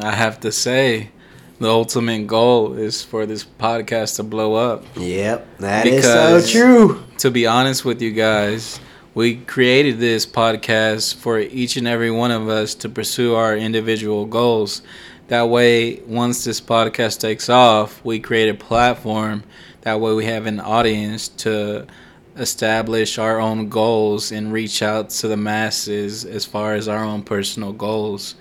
I have to say, the ultimate goal is for this podcast to blow up. Yep, that is so true. To be honest with you guys, we created this podcast for each and every one of us to pursue our individual goals. That way, once this podcast takes off, we create a platform. That way, we have an audience to establish our own goals and reach out to the masses as far as our own personal goals.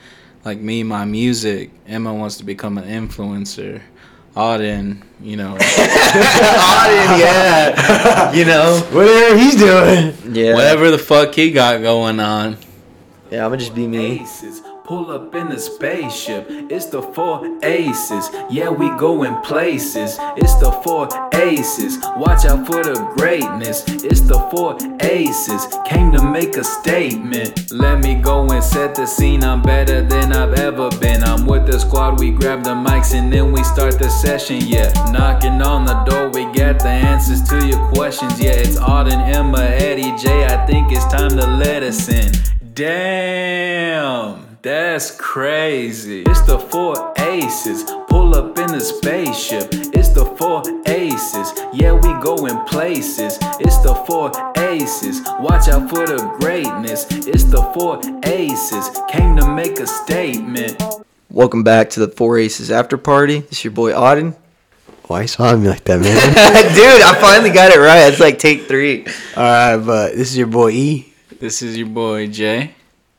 Like me, my music, Emma wants to become an influencer. Auden, you know. Auden, yeah. you know. Whatever he's doing. Yeah. Whatever the fuck he got going on. Yeah, I'm gonna just be me. Aces. Pull up in the spaceship, it's the four aces. Yeah, we going places, it's the four aces. Watch out for the greatness, it's the four aces. Came to make a statement. Let me go and set the scene, I'm better than I've ever been. I'm with the squad, we grab the mics and then we start the session. Yeah, knocking on the door, we got the answers to your questions. Yeah, it's Auden, Emma, Eddie, J. I think it's time to let us in. Damn. That's crazy. It's the four aces. Pull up in the spaceship. It's the four aces. Yeah, we going places. It's the four aces. Watch out for the greatness. It's the four aces. Came to make a statement. Welcome back to the Four Aces After Party. It's your boy Auden. Why you saw me like that, man? Dude, I finally got it right. It's like take three. All right, but this is your boy E. This is your boy Jay.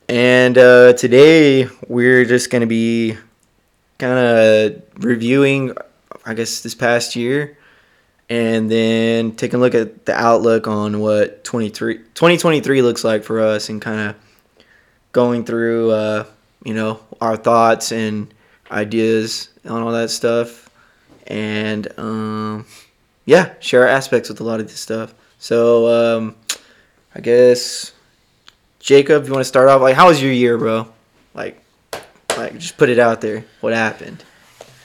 And uh, today we're just going to be kind of reviewing, I guess, this past year and then taking a look at the outlook on what 2023 looks like for us and kind of going through, uh, you know, our thoughts and ideas on all that stuff. And um, yeah, share aspects with a lot of this stuff. So um, I guess Jacob, you want to start off? Like, how was your year, bro? Like, like just put it out there. What happened?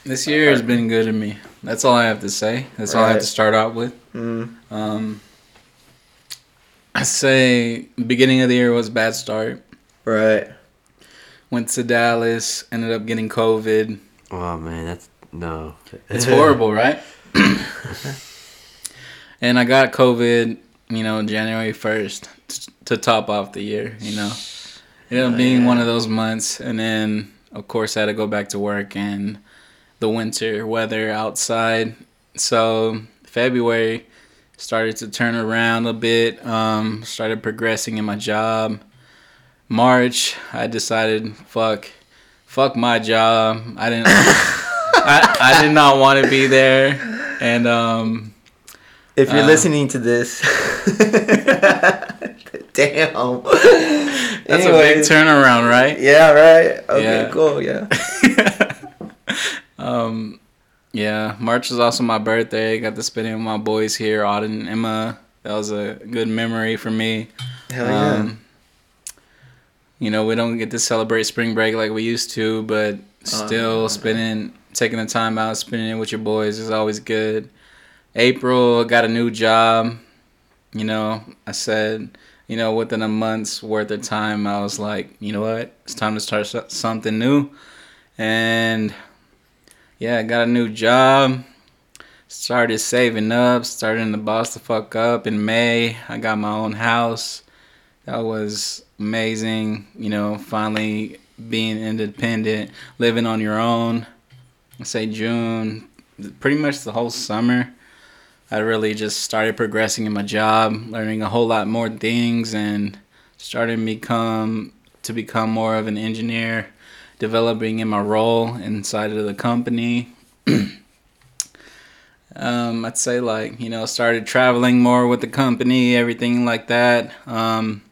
This year has been good to me. That's all I have to say. That's right. all I have to start out with. Mm. Um, I say beginning of the year was a bad start. Right. Went to Dallas. Ended up getting COVID. Oh man, that's no. It's horrible, right? and I got COVID. You know, January first to top off the year. You know, it ended up being yeah. one of those months, and then of course I had to go back to work and the winter weather outside. So February started to turn around a bit. Um, started progressing in my job. March, I decided, fuck, fuck my job. I didn't, I, I did not want to be there, and um, if you're uh, listening to this. Damn. That's Anyways. a big turnaround, right? Yeah, right. Okay, yeah. cool. Yeah. um, yeah. March is also my birthday. Got to spend it with my boys here, Auden and Emma. That was a good memory for me. Hell yeah. Um, you know, we don't get to celebrate spring break like we used to, but still uh, spending, taking the time out, spending it with your boys is always good. April, got a new job. You know, I said you know, within a month's worth of time, I was like, you know what, it's time to start something new. And yeah, I got a new job. Started saving up, starting to boss the fuck up in May. I got my own house. That was amazing, you know, finally being independent, living on your own. I say June, pretty much the whole summer. I really just started progressing in my job, learning a whole lot more things, and starting become to become more of an engineer, developing in my role inside of the company. um, I'd say like you know started traveling more with the company, everything like that. Um,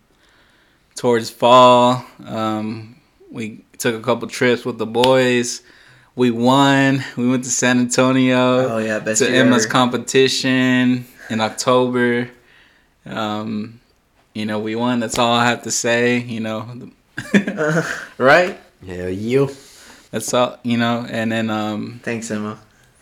towards fall, um, we took a couple trips with the boys we won. We went to San Antonio. Oh yeah, best to Emma's ever. competition in October. Um, you know, we won. That's all I have to say. You know, right? Yeah, you. That's all. You know, and then um. Thanks, Emma.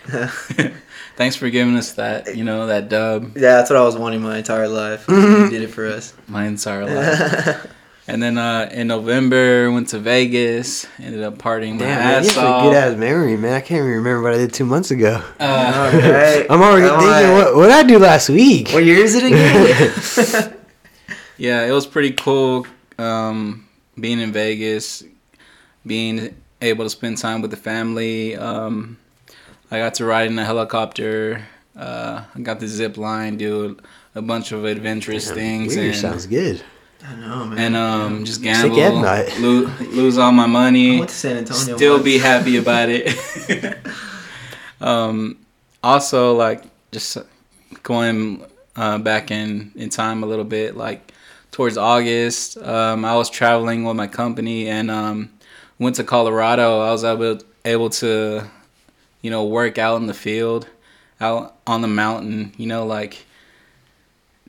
Thanks for giving us that. You know, that dub. Yeah, that's what I was wanting my entire life. you did it for us. My entire life. And then uh, in November, went to Vegas. Ended up partying my Damn, man, ass you a off. good ass memory, man. I can't even remember what I did two months ago. Uh, Okay. I'm already Come thinking, on. what what did I do last week? What year is it again? yeah, it was pretty cool um, being in Vegas, being able to spend time with the family. Um, I got to ride in a helicopter. Uh, I got the zip line, do a bunch of adventurous things, Weird, and sounds good. I know, man. and um, just gamble, night. lose, all my I money, went to San Antonio. still once. be happy about it. um, also, like just going uh, back in in time a little bit, like towards August, um, I was traveling with my company and um, went to Colorado. I was able able to, you know, work out in the field, out on the mountain. You know, like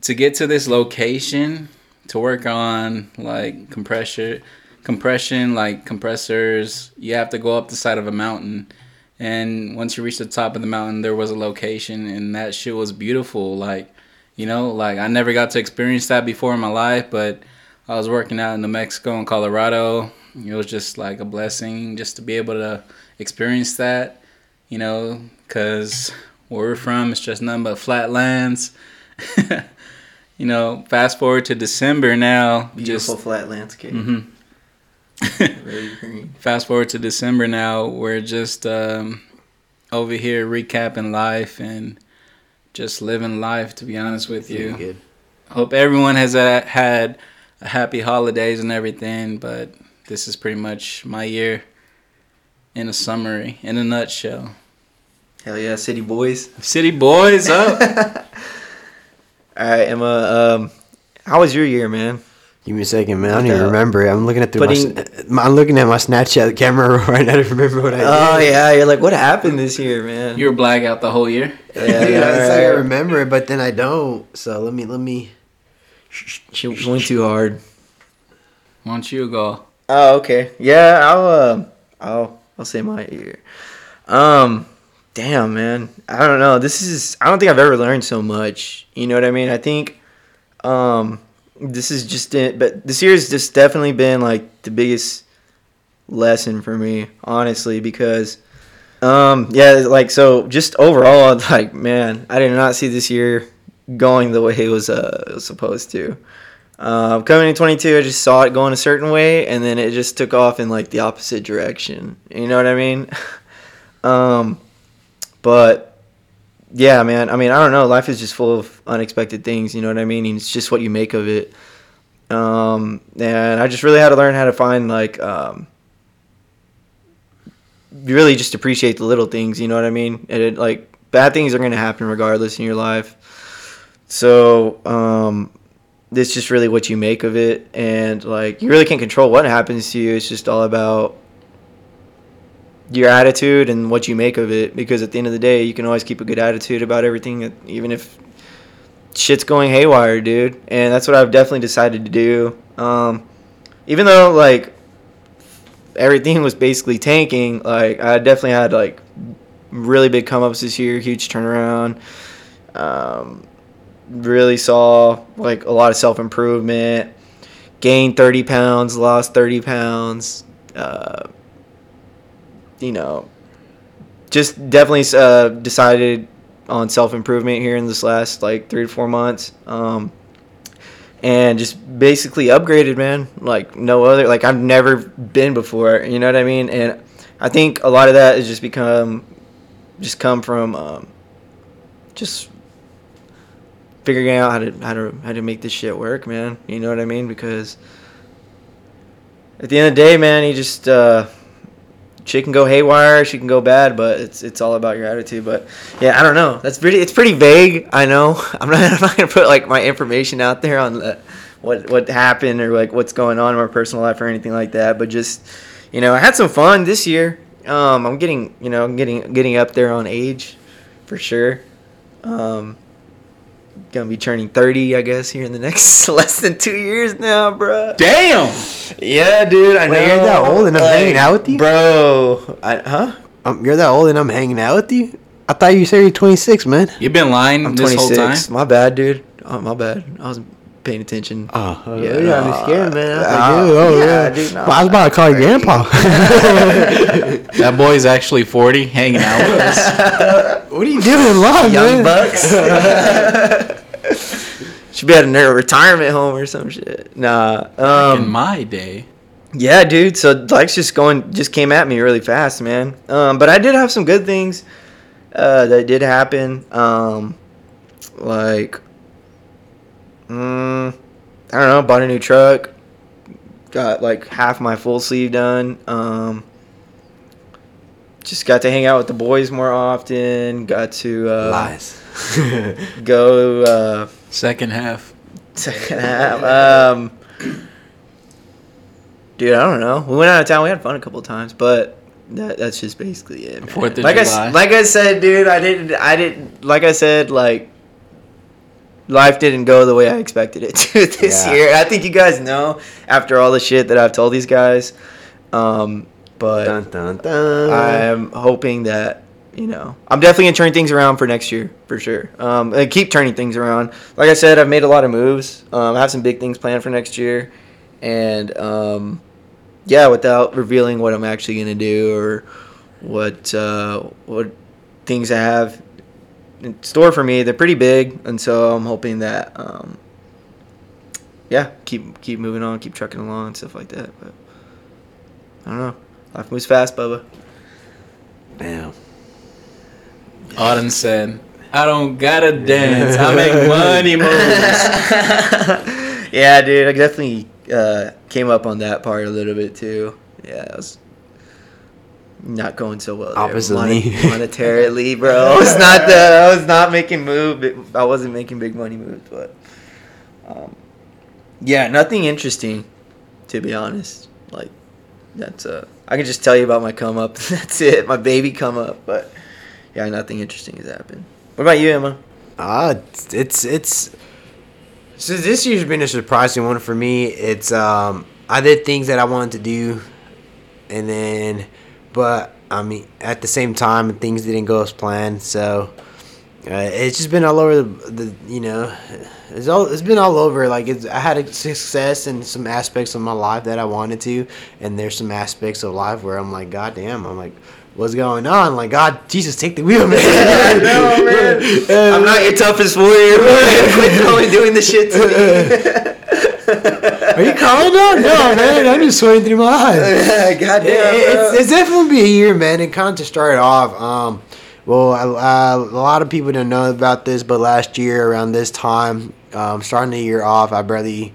to get to this location to work on like compressor compression like compressors. You have to go up the side of a mountain. And once you reach the top of the mountain there was a location and that shit was beautiful. Like you know like i never got to experience that before in my life but i was working out in new mexico and colorado. It was just like a blessing just to be able to experience that you know because where we're from it's just nothing but flat lands you know fast forward to december now beautiful just flat landscape. Mhm. Very green. fast forward to December now, we're just um, over here recapping life and just living life. To be honest with you, Good. hope everyone has uh, had a happy holidays and everything. But this is pretty much my year in a summary, in a nutshell. Hell yeah, city boys. City boys up. All right, Emma. Um, how was your year, man? Give me a second, man. I don't even Uh, remember. I'm looking at through putting- my, I'm looking at my Snapchat camera right now to remember what I did. Oh yeah, you're like, what happened this year, man? you were black out the whole year. yeah, yeah, yeah, it's like I remember it, but then I don't. So let me let me. She went too hard. Why don't you go? Oh, okay. Yeah, I'll uh, I'll I'll say my year. Um, damn, man. I don't know. This is I don't think I've ever learned so much. You know what I mean? I think um this is just it, but this year's just definitely been like the biggest lesson for me, honestly, because um yeah, like so just overall like man, I did not see this year going the way it was uh was supposed to. Uh, coming in 22, I just saw it going a certain way, and then it just took off in like the opposite direction. You know what I mean? um, but yeah, man. I mean, I don't know. Life is just full of unexpected things. You know what I mean? And it's just what you make of it. Um, and I just really had to learn how to find like um, really just appreciate the little things. You know what I mean? And it, like bad things are gonna happen regardless in your life. So um, it's just really what you make of it and like you really can't control what happens to you it's just all about your attitude and what you make of it because at the end of the day you can always keep a good attitude about everything even if shit's going haywire dude and that's what i've definitely decided to do um, even though like everything was basically tanking like i definitely had like really big come ups this year huge turnaround um, really saw like a lot of self improvement. Gained 30 pounds, lost 30 pounds. Uh, you know, just definitely uh, decided on self improvement here in this last like three to four months. Um, and just basically upgraded, man. Like no other, like I've never been before. You know what I mean? And I think a lot of that has just become, just come from, um, just figuring out how to how to how to make this shit work, man. You know what I mean? Because at the end of the day, man, you just uh, she can go haywire, she can go bad, but it's it's all about your attitude. But yeah, I don't know. That's pretty. It's pretty vague. I know. I'm not. I'm not gonna put like my information out there on the, what what happened or like what's going on in my personal life or anything like that. But just you know, I had some fun this year. Um, I'm getting you know I'm getting getting up there on age, for sure. Um, gonna be turning 30 i guess here in the next less than two years now bro Damn. yeah dude i Wait, know you're that old and I'm hanging out with you? bro I, huh Um, you're that old and I'm hanging out with you. I thought you said you're 26, man. You've been lying i'm this whole 26 time. my bad dude oh my bad i was paying attention. Oh, oh Yeah, yeah, you got scared, man. I was uh, like, dude, oh yeah, yeah, dude, no, But I was about to call you grandpa. That boy's actually 40, hanging out with us. what are you doing in life, Young man? bucks. Should be at a retirement home or some shit. Nah. In Um, my day. yeah, dude. So life's just going, just came at me really fast, man. Um, but I did have some good things uh, that did happen. Um, like, mm, I don't know, bought a new truck. Got like half my full sleeve done. Um, just got to hang out with the boys more often. Got to uh, Lies. go uh, Second half. second half. Um, dude, I don't know. We went out of town. We had fun a couple of times, but that, that's just basically it. man. Fourth of like I July. s- like I said, dude, I didn't. I didn't. Like I said, like life didn't go the way I expected it to this Yeah. year. I think you guys know after all the shit that I've told these guys. Um, but dun, dun, dun. I'm hoping that you know I'm definitely gonna turn things around for next year for sure. Um, and keep turning things around. Like I said, I've made a lot of moves. Um, I have some big things planned for next year, and um, yeah, without revealing what I'm actually gonna do or what uh, what things I have in store for me, they're pretty big, and so I'm hoping that um, yeah, keep keep moving on, keep trucking along and stuff like that. But I don't know. Life moves fast, Bubba. Damn. Auden said, I don't gotta dance. I make money moves. yeah, dude, I definitely uh, came up on that part a little bit too. Yeah, I was not going so well. There. Opposite monetarily, bro. I was not the. I was not making move. I wasn't making big money moves, but um, yeah, nothing interesting, to be honest. Like that's uh, I can just tell you about my come up. That's it. My baby come up, but yeah, nothing interesting has happened. What about you, Emma? It's, it's it's so this year's been a surprising one for me. It's um I did things that I wanted to do, and then, but I mean at the same time things didn't go as planned. So uh, it's just been all over the, the you know it's all it's been all over. Like it's, I had a success in some aspects of my life that I wanted to, and there's some aspects of life where I'm like, God damn, I'm like. What's going on? Like, God, Jesus, take the wheel, man. no, man. I'm not your toughest warrior. Man. Quit going doing the shit to me. Are you calling out? No, man. I'm just sweating through my eyes. God It- it's, it's definitely been a year, man. And kind of to start off. Um, well, uh, a lot of people don't know about this, but last year around this time, um, starting the year off, I barely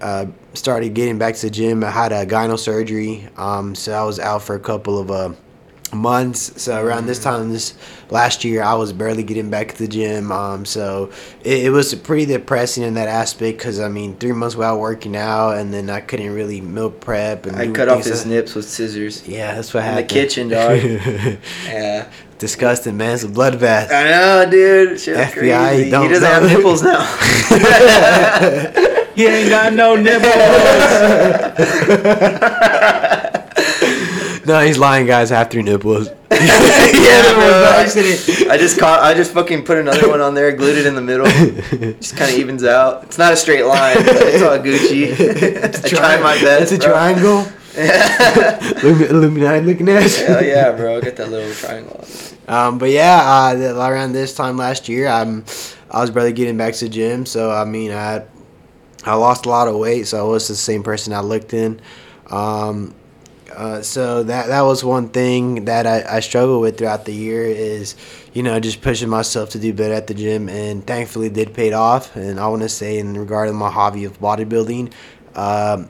uh, started getting back to the gym. I had a gyno surgery, um, so I was out for a couple of uh, months. So around this time this last year, I was barely getting back to the gym. Um, so it, it was pretty depressing in that aspect because I mean, three months without working out, and then I couldn't really meal prep. And I cut off his that- nips with scissors. Yeah, that's what happened In the kitchen, dog. Yeah. Disgusting, man. It's a bloodbath. I know, dude. Shit FBI, crazy. don't- he doesn't don't- have nipples now. He ain't got no nipples. No, he's lying, guys. Have three nipples. yeah, bro. I, I just caught. I just fucking put another one on there, glued it in the middle. Just kind of evens out. It's not a straight line. It's all Gucci. I tried my best. It's a bro. triangle. Illuminati looking at. Hell yeah, bro. Get that little triangle. on. Um, but yeah, uh, around this time last year, I'm, I was barely getting back to the gym. So I mean, I, I lost a lot of weight. So I was the same person I looked in. Um, uh, so that that was one thing that I, I struggled with throughout the year is, you know, just pushing myself to do better at the gym, and thankfully did paid off. And I want to say in regard to my hobby of bodybuilding, um,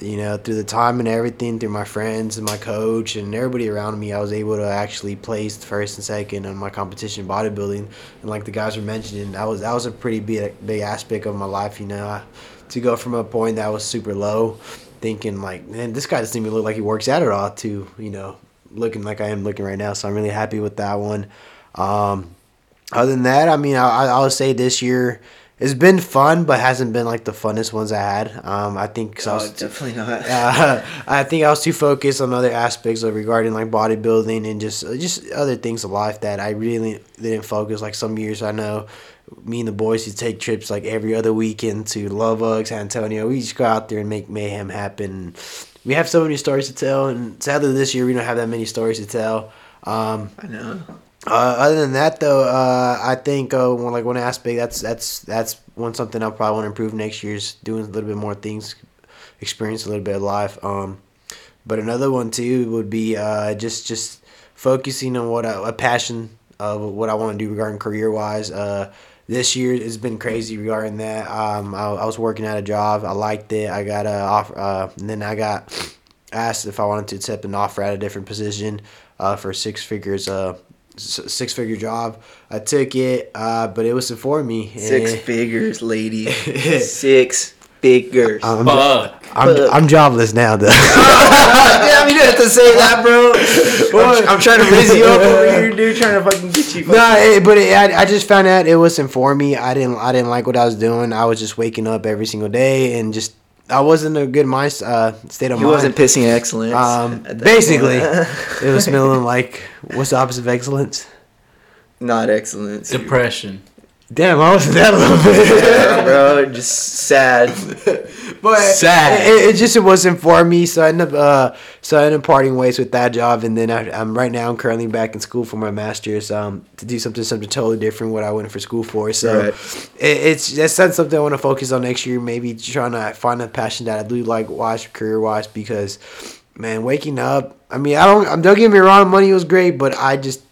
you know, through the time and everything, through my friends and my coach and everybody around me, I was able to actually place first and second on my competition bodybuilding. And like the guys were mentioning, that was that was a pretty big big aspect of my life. You know, to go from a point that was super low, thinking like, man, this guy doesn't even look like he works out at all, to you know, looking like I am looking right now. So I'm really happy with that one. Um, other than that, I mean, I, I would say this year it's been fun, but hasn't been like the funnest ones I had. Um, I think 'cause I Oh, was definitely not. uh, I think I was too focused on other aspects of regarding like bodybuilding and just just other things of life that I really didn't focus. Like some years, I know me and the boys used to take trips like every other weekend to San Antonio. We just go out there and make mayhem happen. We have so many stories to tell, and sadly this year we don't have that many stories to tell. Um, I know. uh, other than that, though, uh, I think uh, one like one aspect that's that's that's one something I probably want to improve next year is doing a little bit more things, experience a little bit of life. Um, but another one too would be uh, just just focusing on what I, a passion of what I want to do regarding career wise. This year has been crazy regarding that. Um, I, I was working at a job. I liked it. I got a offer, uh, and then I got asked if I wanted to accept an offer at a different position uh, for six figures. Uh, six figure job. I took it, uh, but it wasn't for me. Six figures, lady. Six figures. I'm, Fuck. I'm, I'm jobless now, though. Damn, you didn't have to say that, bro. I'm, I'm trying to raise you up over here, dude. Trying to fucking get you. no, it, but it, I, I just found out it wasn't for me. I didn't I didn't like what I was doing. I was just waking up every single day and just I wasn't a good mind uh, state of He mind. wasn't pissing excellence. Um, basically, it was smelling like what's the opposite of excellence? not excellence. Depression. Damn, I was that a little bit. Yeah, bro, just sad. but Sad. It, it just it wasn't for me, so I ended up uh, so I ended up parting ways with that job, and then I, I'm right now I'm currently back in school for my master's um to do something something totally different what I went for school for. So Right. it, it's that's that's something I want to focus on next year. Maybe trying to find a passion that I do like watch career wise because man, waking up. I mean, I don't. I'm don't get me wrong, money was great, but I just.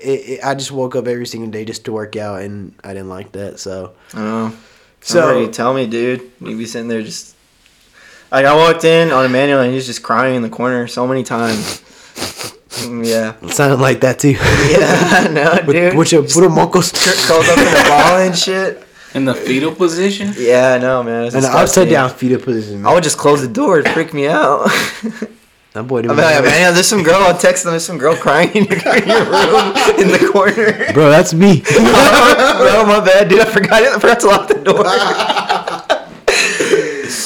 It, it, I just woke up every single day just to work out, and I didn't like that. So, Oh, so so tell me, dude. You be sitting there just like I walked in on Emmanuel and he was just crying in the corner so many times. Mm, yeah, it sounded like that too. yeah, I know, dude. With your puro mocos. curled up in a ball and shit. In the fetal position? Yeah, I know, man. It's And the upside down fetal position. I would just close the door. It freaked me out. That boy didn't like, man, there's some girl. I'll text them. There's some girl crying in your, in your room in the corner. Bro, that's me. Bro, my bad, dude. I forgot. I forgot to lock the door.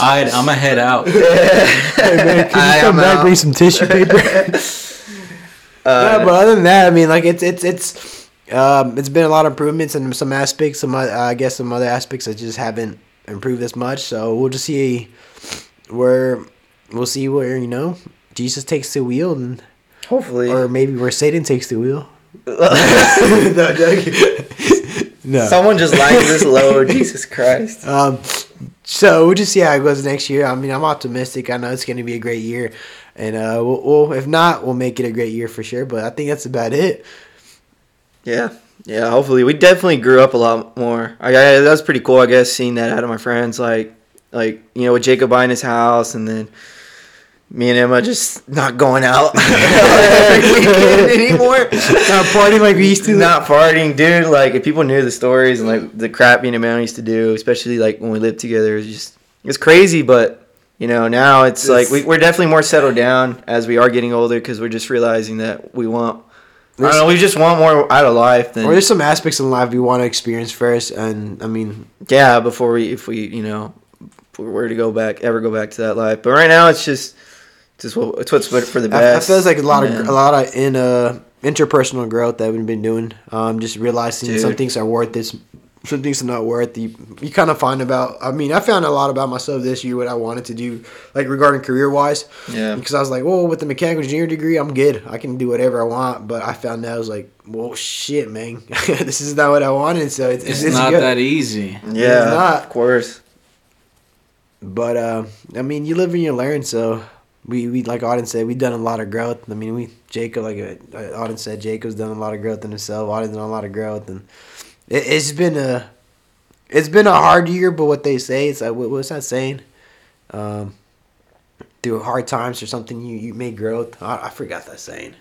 Alright, I'm gonna head out. hey man, can you I come am back out. bring some tissue paper? Uh, no, but other than that, I mean, like it's it's it's um, it's been a lot of improvements in some aspects. Some uh, I guess some other aspects that just haven't improved as much. So we'll just see where we'll see where you know Jesus takes the wheel, and Hopefully, or maybe where Satan takes the wheel. no. someone just likes this low. Jesus Christ. Um, so we'll just see how it goes next year. I mean, I'm optimistic. I know it's going to be a great year, and uh, we'll, we'll if not, we'll make it a great year for sure. But I think that's about it. Yeah, yeah. Hopefully, we definitely grew up a lot more. I, I that's pretty cool. I guess seeing that out of my friends, like, like you know, with Jacob buying his house, and then me and Emma just not going out every weekend anymore. Not partying like we used to. Not farting, dude. Like if people knew the stories and like the crap me and Emma used to do, especially like when we lived together, it's just it's crazy. But you know, now it's like we, we're definitely more settled down as we are getting older because we're just realizing that we want. I don't know. We just want more out of life than Or there's some aspects in life we want to experience first, and I mean, yeah. Before we, if we, you know, if we were to go back, ever go back to that life. But right now, it's just, just what it's what's for the I, I best. feel like a lot of a lot of in uh interpersonal growth that we've been doing. Um, just realizing some things are worth this, some things are not worth. You you kind of find about. I mean, I found a lot about myself this year what I wanted to do, like regarding career wise. Yeah. Because I was like, well, with the mechanical engineering degree, I'm good. I can do whatever I want. But I found out I was like, well, shit, man, this is not what I wanted. So it's, It's it's not good. that easy. yeah, it's not. of course. But uh, I mean, you live and you learn. So we, we like Auden said, we've done a lot of growth. I mean, we Jacob, like uh, Auden said, Jacob's done a lot of growth in himself. Auden's done a lot of growth, and it, it's been a it's been a hard year. But what they say, it's like what, what's that saying? Um, through hard times or something, you you make growth. I, I forgot that saying.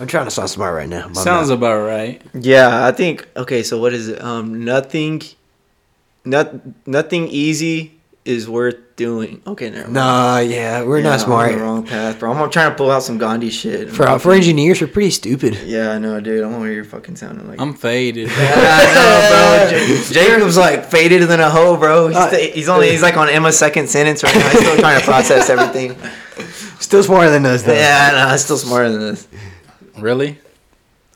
I'm trying to sound smart right now. but I'm Sounds not. about right. Yeah, I think okay. So what is it? Um, nothing, not nothing easy is worth doing. Okay, never mind. Nah, yeah, we're Yeah, not I'm smart. on the wrong path, bro. I'm trying to pull out some Gandhi shit. For for engineers, we're pretty stupid. yeah, I know, dude. I'm over here fucking sounding like. I'm faded. Yeah, I know, bro. J- Jacob's like faded than a hoe, bro. He's, Uh, he's only he's like on Emma's second sentence right now. He's still trying to process everything. Still smarter than us, though. Yeah, I know. Still smarter than this. really?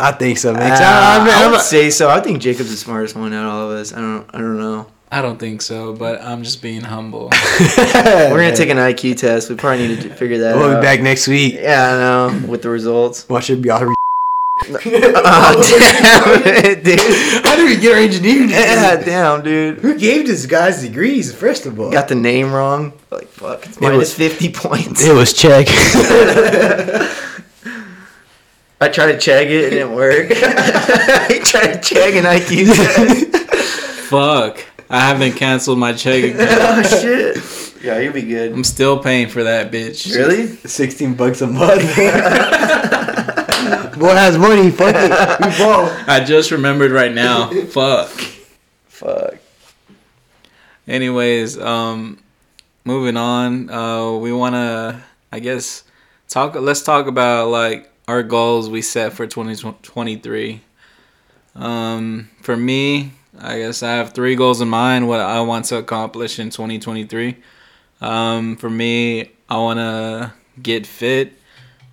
I think so, man. Uh, 'Cause I- I'm- I I'm- would say so. I think Jacob's the smartest one out of all of us. I don't. I don't know. I don't think so, but I'm just being humble. We're gonna take an IQ test. We probably need to figure that out. We'll be back next week. Yeah, I know. With the results. Watch it be all oh, damn it, dude. How did we get our engineer? Yeah, damn, dude. Who gave this guys degrees? First of all, Got the name wrong. Like fuck. It's It minus was- fifty points. it was Chegg. I tried to Chegg it, it didn't work. I tried to Chegg an IQ test. Fuck. I haven't canceled my Chegg account. oh shit. Yeah, you'll be good. I'm still paying for that bitch. Really? Sixteen bucks a month. Boy has money. Fuck it. We ball. I just remembered right now. Fuck. Fuck. Anyways, um, moving on. Uh, we want to, I guess, talk. Let's talk about like our goals we set for 2023. Um, for me, I guess I have three goals in mind. What I want to accomplish in 2023. Um, for me, I want to get fit.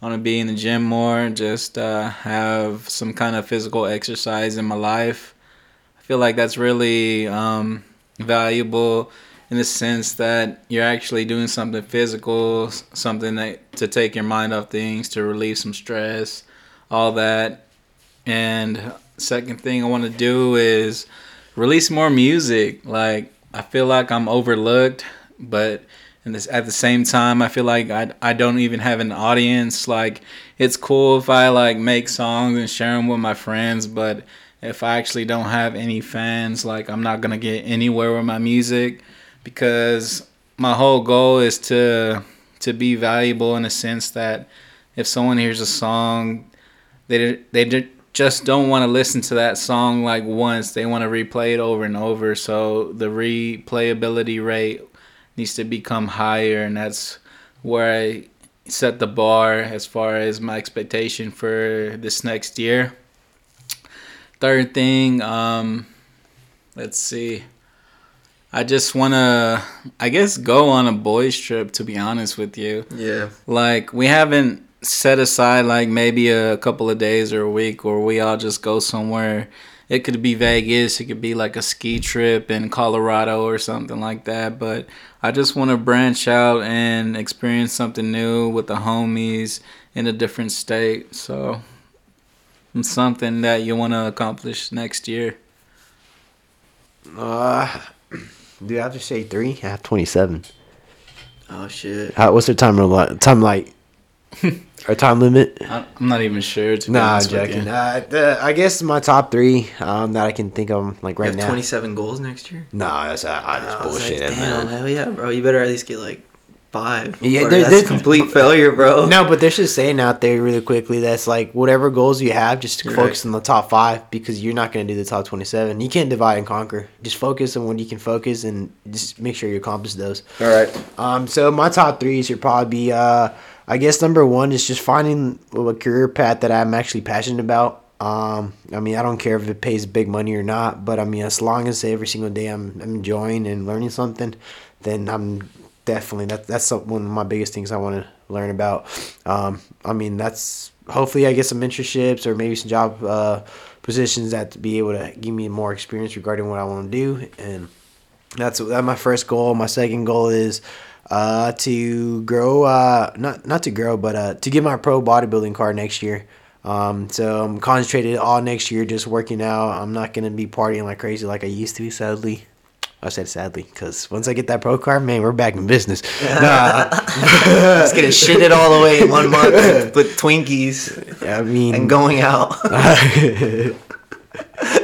I want to be in the gym more. Just uh, have some kind of physical exercise in my life. I feel like that's really um, valuable in the sense that you're actually doing something physical, something that to take your mind off things, to relieve some stress, all that. And second thing I want to do is release more music. Like I feel like I'm overlooked, but in this at the same time I feel like I I don't even have an audience. Like it's cool if I like make songs and share them with my friends, but if I actually don't have any fans, like I'm not gonna get anywhere with my music because my whole goal is to to be valuable in a sense that if someone hears a song, they they just don't want to listen to that song like once. They want to replay it over and over. So the replayability rate needs to become higher, and that's where I set the bar as far as my expectation for this next year. Third thing, um, let's see. I just want to, I guess, go on a boys' trip, to be honest with you. Yeah. Like, we haven't set aside, like, maybe a couple of days or a week where we all just go somewhere. It could be Vegas, it could be like a ski trip in Colorado or something like that. But I just want to branch out and experience something new with the homies in a different state. So, something that you want to accomplish next year. Uh, do I have to say three? I have twenty-seven. Oh shit. How, what's their time li- time like? or time limit? I- I'm not even sure. To be Nah, honest joking. Uh, the, I guess my top three um, that I can think of like You right have now. 27 goals next year? Nah, that's uh, I just I was bullshit, like, man. damn, hell yeah, bro. You better at least get like five. Yeah, Or there- that's there's- complete failure, bro. No, but there's just saying out there really quickly that's like whatever goals you have, just You're focus on the top five because you're not going to do the top 27. You can't divide and conquer. Just focus on what you can focus and just make sure you accomplish those. All right. Um, so my top three should probably be, uh, I guess number one is just finding a career path that I'm actually passionate about. Um, I mean, I don't care if it pays big money or not, but I mean, as long as every single day I'm, I'm enjoying and learning something, then I'm definitely that that's one of my biggest things I want to learn about. Um, I mean, that's hopefully I get some internships or maybe some job uh, positions that be able to give me more experience regarding what I want to do and that's that's my first goal. My second goal is uh, to grow, uh, not not to grow, but uh, to get my pro bodybuilding card next year. Um, so I'm concentrated all next year, just working out. I'm not gonna be partying like crazy like I used to. Sadly, I said sadly because once I get that pro card, man, we're back in business. Nah, Just getting shitted all the way in one month with Twinkies I mean, and going out.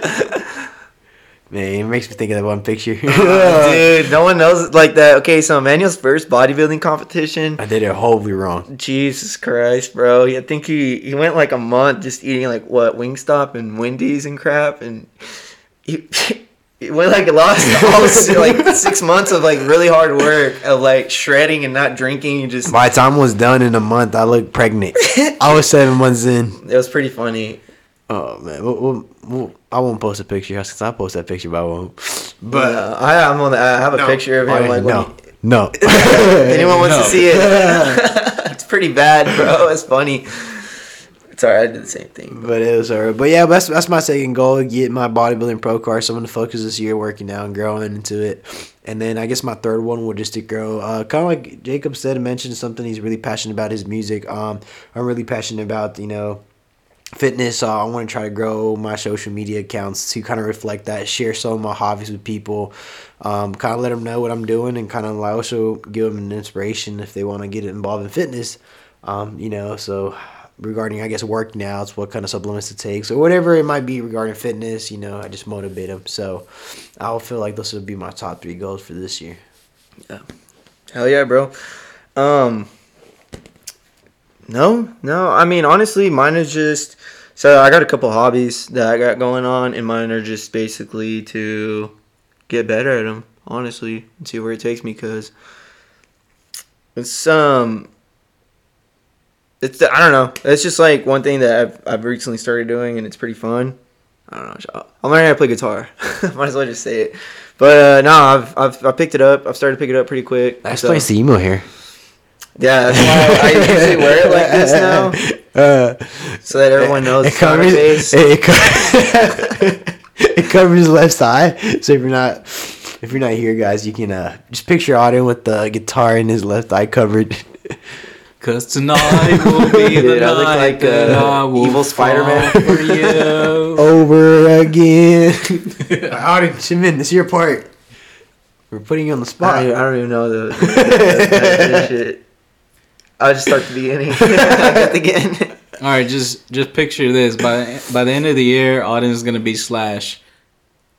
man, it makes me think of that one picture. Dude, no one knows like that. Okay, so Emmanuel's first bodybuilding competition. I did it wholly wrong. Jesus Christ, bro. I think he, he went like a month just eating like what, Wingstop and Wendy's and crap and he he went like lost all this, like six months of like really hard work of like shredding and not drinking and just By the time it was done in a month, I looked pregnant. I was seven months in. it was pretty funny. Oh man, we'll, we'll, we'll, I won't post a picture because I post that picture, but I won't. But But uh, I, I'm on the, I have a No. picture of him. Like, no, he- no. if anyone wants No. to see it, it's pretty bad, bro. It's funny. It's alright. I did the same thing. But it was alright. But yeah, that's that's my second goal: get my bodybuilding pro card. So I'm gonna focus this year working out and growing into it. And then I guess my third one would just to grow. Uh, kind of like Jacob said, mentioned something he's really passionate about his music. Um, I'm really passionate about you know fitness. Uh, I want to try to grow my social media accounts to kind of reflect that, share some of my hobbies with people, um, kind of let them know what I'm doing, and kind of also give them an inspiration if they want to get involved in fitness. Um, you know, so regarding I guess work now, it's what kind of supplements to take, so whatever it might be regarding fitness, you know, I just motivate them. So I'll feel like those would be my top three goals for this year. Yeah, hell yeah, bro. Um, no, no. I mean, honestly, mine is just so I got a couple hobbies that I got going on, and mine are just basically to get better at them. Honestly, and see where it takes me, cause it's um, it's I don't know. It's just like one thing that I've I've recently started doing, and it's pretty fun. I don't know. I'm learning how to play guitar. Might as well just say it. But uh, no, I've, I've I picked it up. I've started to pick it up pretty quick. That's so- nice emo here. Yeah, that's why I usually wear it like this now, Uh, so that everyone knows it it's not a covers face. it, it, co- it covers his left side. So if you're not if you're not here, guys, you can uh, just picture Auden with the guitar in his left eye covered. Cause tonight will be the Dude, I night look like, that uh, I will evil Spider-Man. for you. Over again. Auden, Shimin, this is your part. We're putting you on the I spot. don't, I don't even know the, the, the- the- the shit. I'll just start the beginning. At the. All right, just just picture this. By by the end of the year, Auden is gonna be Slash.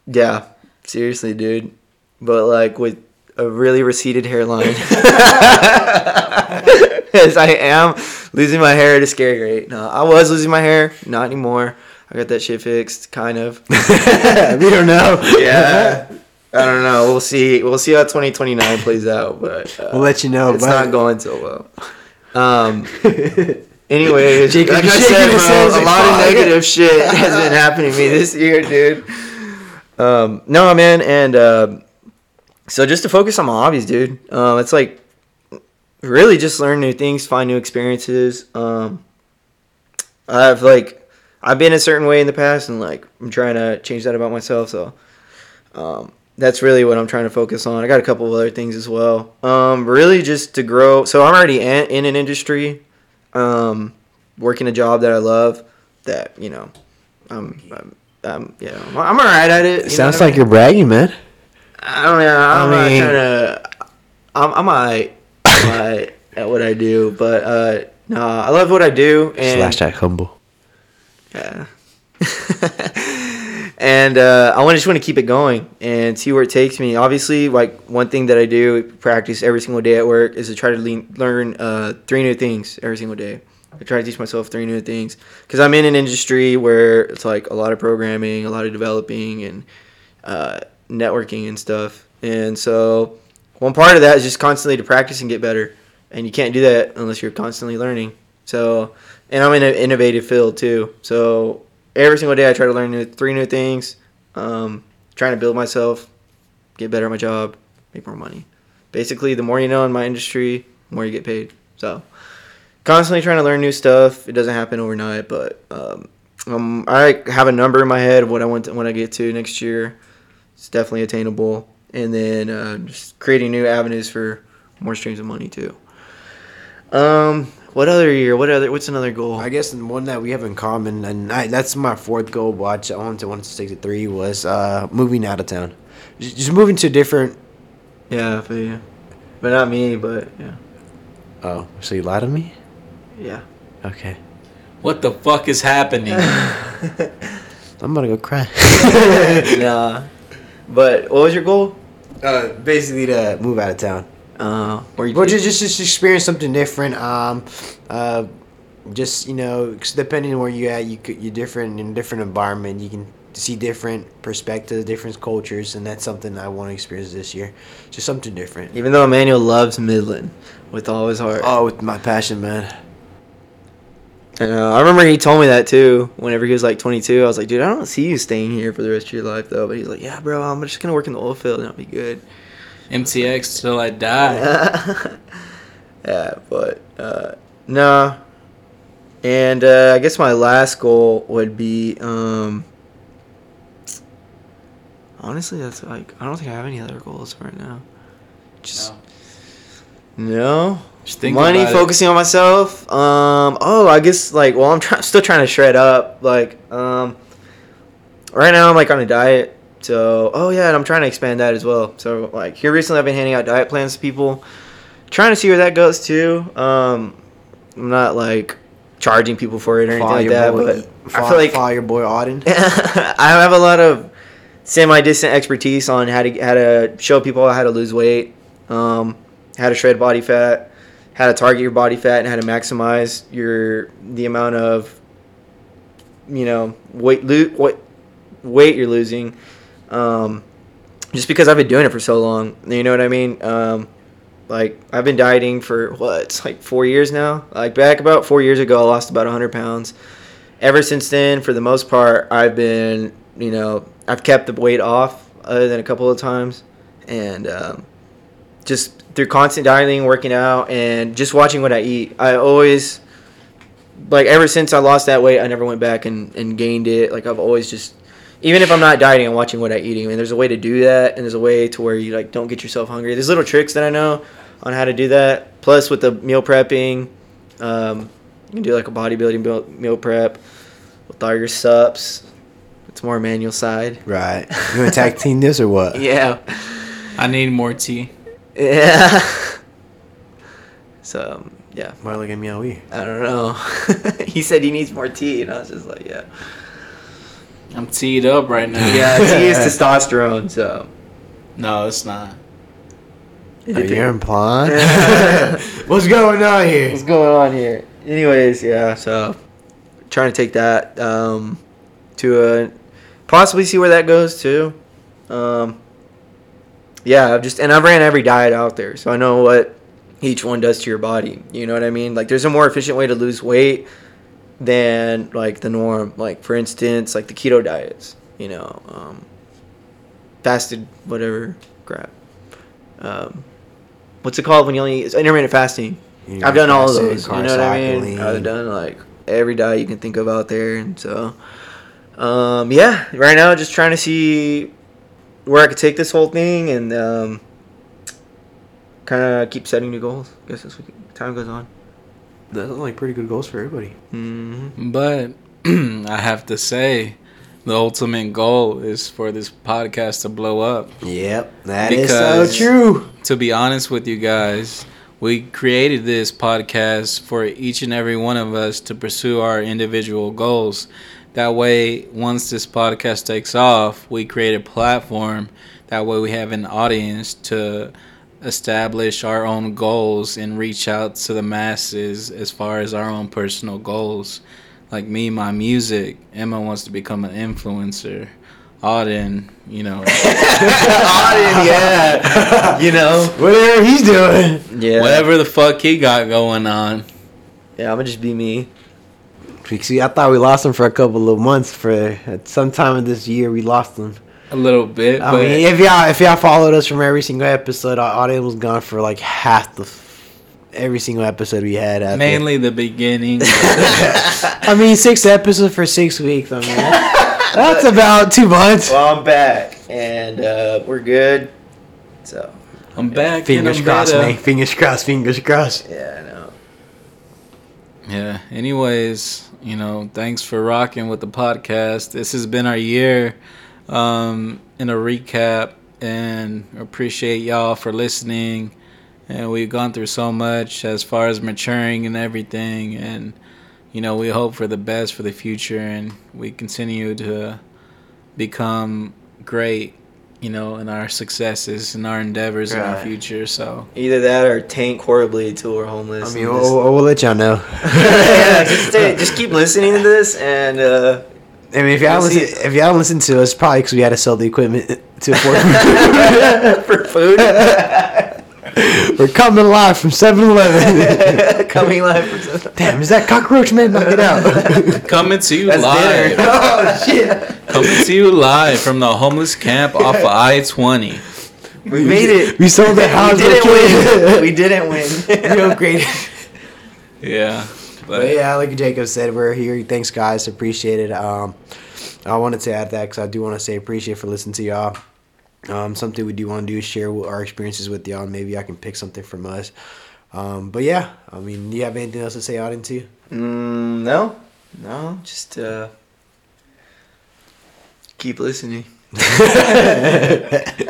Yeah, seriously, dude. But like with a really receded hairline, as I am losing my hair at a scary rate. No, I was losing my hair, not anymore. I got that shit fixed, kind of. we don't know. yeah. I don't know. We'll see. We'll see how 2029 plays out, but uh, We'll let you know. it's but- not going so well. Um. Anyways, Jacob, like I said, bro, a lot of negative shit has been happening to me this year, dude. Um, no, man, and uh, so just to focus on my hobbies, dude. Um, it's like really just learn new things, find new experiences. Um, I've like I've been a certain way in the past, and like I'm trying to change that about myself. So um, that's really what I'm trying to focus on. I got a couple of other things as well. Um, really just to grow. So I'm already in, in an industry, um, working a job that I love. That you know, I'm, I'm, I'm yeah, I'm, I'm alright at it. Sounds what I like mean? you're bragging, man. I don't know. I'm I mean- not trying to. I'm I'm alright, I'm alright at what I do, but uh, no, I love what I do, and Slash that humble. yeah. and uh, I just want to keep it going and see where it takes me. Obviously, like one thing that I do practice every single day at work is to try to le- learn uh, three new things every single day. I try to teach myself three new things because I'm in an industry where it's like a lot of programming, a lot of developing, and uh, networking and stuff. And so, one part of that is just constantly to practice and get better. And you can't do that unless you're constantly learning. So, and I'm in an innovative field too. So every single day I try to learn new, three new things. Um, trying to build myself, get better at my job, make more money. Basically, the more you know in my industry, the more you get paid. So, constantly trying to learn new stuff. It doesn't happen overnight, but um, um, I have a number in my head of what I want to, when I get to next year. It's definitely attainable, and then uh, just creating new avenues for more streams of money too. Um, what other year? What other? What's another goal? I guess one that we have in common, and I, that's my fourth goal. Watch I wanted to want to stick to three was uh, moving out of town, just, just moving to different. Yeah, but yeah, but not me. But yeah, Oh, so you lied to me? yeah. Okay, What the fuck is happening? I'm gonna go cry. nah. But what was your goal? uh, basically to move out of town. Uh, you? Well, just, just just experience something different. Um, uh, just you know, depending on where you at, you could you're different in a different environment. You can see different perspectives, different cultures, and that's something I want to experience this year. Just something different. Even though Emmanuel loves Midland with all his heart. Oh, with my passion, man. I know. I remember he told me that too. Whenever he was like 22, I was like, dude, I don't see you staying here for the rest of your life though. But he's like, yeah, bro, I'm just gonna work in the oil field and I'll be good. MTX till I die. yeah, but uh, no. And uh, I guess my last goal would be, um, honestly, that's like I don't think I have any other goals right now. Just no. Just think money about it. focusing on myself um oh i guess like well i'm try- still trying to shred up like um right now i'm like on a diet so oh yeah and i'm trying to expand that as well so like here recently i've been handing out diet plans to people trying to see where that goes too um i'm not like charging people for it or anything like your that boy, but follow, i feel like follow your boy Auden. I have a lot of semi-distant expertise on how to how to show people how to lose weight, um, how to shred body fat, how to target your body fat, and how to maximize your the amount of you know weight lo- what weight you're losing. Um, just because I've been doing it for so long, you know what I mean. Um, like I've been dieting for what it's like four years now. Like back about four years ago, I lost about 100 pounds ever since then, for the most part, I've been, you know, I've kept the weight off other than a couple of times. And um, just through constant dieting, working out, and just watching what I eat, I always, like, ever since I lost that weight, I never went back and, and gained it. Like, I've always just, even if I'm not dieting, I'm watching what I eat. I mean, there's a way to do that, and there's a way to where you, like, don't get yourself hungry. There's little tricks that I know on how to do that. Plus, with the meal prepping, um, you can do like a bodybuilding meal, meal prep with all your sups. It's more manual side. right. You want to tag team this or what? Yeah. I need more tea. Yeah. So um, yeah, Why look at me how we? I don't know. he said he needs more tea, and I was just like, yeah. I'm teed up right now. Yeah, tea is testosterone. So No, it's not. Are you implying? What's going on here? what's going on here? Anyways, yeah. So trying to take that um, to uh, possibly see where that goes too. Um, yeah, I've just and I've ran every diet out there, so I know what each one does to your body. You know what I mean? Like, there's a more efficient way to lose weight than like the norm. Like, for instance, like the keto diets. You know, um, fasted whatever crap. Um, what's it called when you only it's intermittent fasting? I've done all of those. You know what I mean? I've done like every diet you can think of out there, and so, um, yeah. Right now, just trying to see where I could take this whole thing, and um, kind of keep setting new goals. I guess as time goes on. Those are like pretty good goals for everybody. hmm But I have to say, the ultimate goal is for this podcast to blow up. Yep, that is so true. To be honest with you guys, we created this podcast for each and every one of us to pursue our individual goals. That way, once this podcast takes off, we create a platform. That way, we have an audience to establish our own goals and reach out to the masses as far as our own personal goals. Like me, my music. Emma wants to become an influencer. Auden, you know, Auden, yeah, you know, Whatever he's doing. yeah, whatever the fuck he got going on. Yeah, I'm gonna just be me. See, I thought we lost him for a couple of months. For at some time of this year, we lost him. A little bit, I but mean, if y'all if y'all followed us from every single episode, our audience was gone for like half the f- every single episode we had. out mainly the beginning. I mean, six episodes for six weeks. I mean, that's about two months. Well, I'm back, and uh, we're good. So I'm back. Fingers and I'm crossed, better. man. Fingers crossed. Fingers crossed. yeah, I know. Yeah. Anyways, you know, thanks for rocking with the podcast. This has been our year um, in a recap, and appreciate y'all for listening. And we've gone through so much as far as maturing and everything, and you know, we hope for the best for the future, and we continue to become great. You know, in our successes and our endeavors in our future. So Either that or tank horribly till we're homeless. I mean, we'll, we'll, we'll let y'all know. yeah, just, stay, just keep listening to this, and uh, I mean, if you haven't You'll see listened, if you haven't listened to us, probably because we had to sell the equipment to afford. for food. We're coming live from 7-Eleven. Coming live from some- Damn, is that cockroach man? Knock it out. Coming to you That's live. dinner. Oh shit. Coming to you live from the homeless camp off of I twenty. We made it. we sold the house. We didn't win. kidding. We didn't win. we upgraded. Yeah, But but yeah, like Jacob said, we're here. Thanks, guys. Appreciate it. Um, I wanted to add that because I do want to say appreciate for listening to y'all. Um, something we do want to do is share our experiences with y'all. Maybe I can pick something from us. Um, but yeah, I mean, do you have anything else to say out into? Mm, no, no, just uh, keep listening.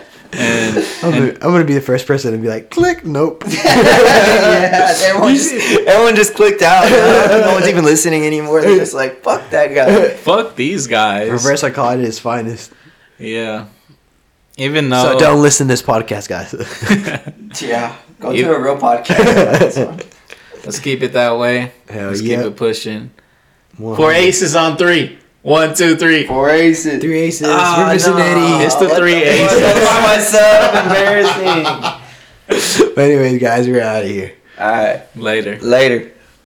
and I'm gonna, I'm gonna be the first person to be like, click, nope. yeah, everyone just, everyone just clicked out. No one's even listening anymore. They're just like, fuck that guy. fuck these guys. Reverse psychology is finest. Yeah. Even though So don't listen to this podcast, guys. Yeah, go You- to a real podcast. let's keep it that way. Hell let's yeah. keep it pushing. One. Four aces on three. One, two, three. Four aces. Three aces. Ah, we're missing no. Eddie. It's the What three fuck? aces. That's myself. Embarrassing. But anyways, guys, we're out of here. All right, Later. later.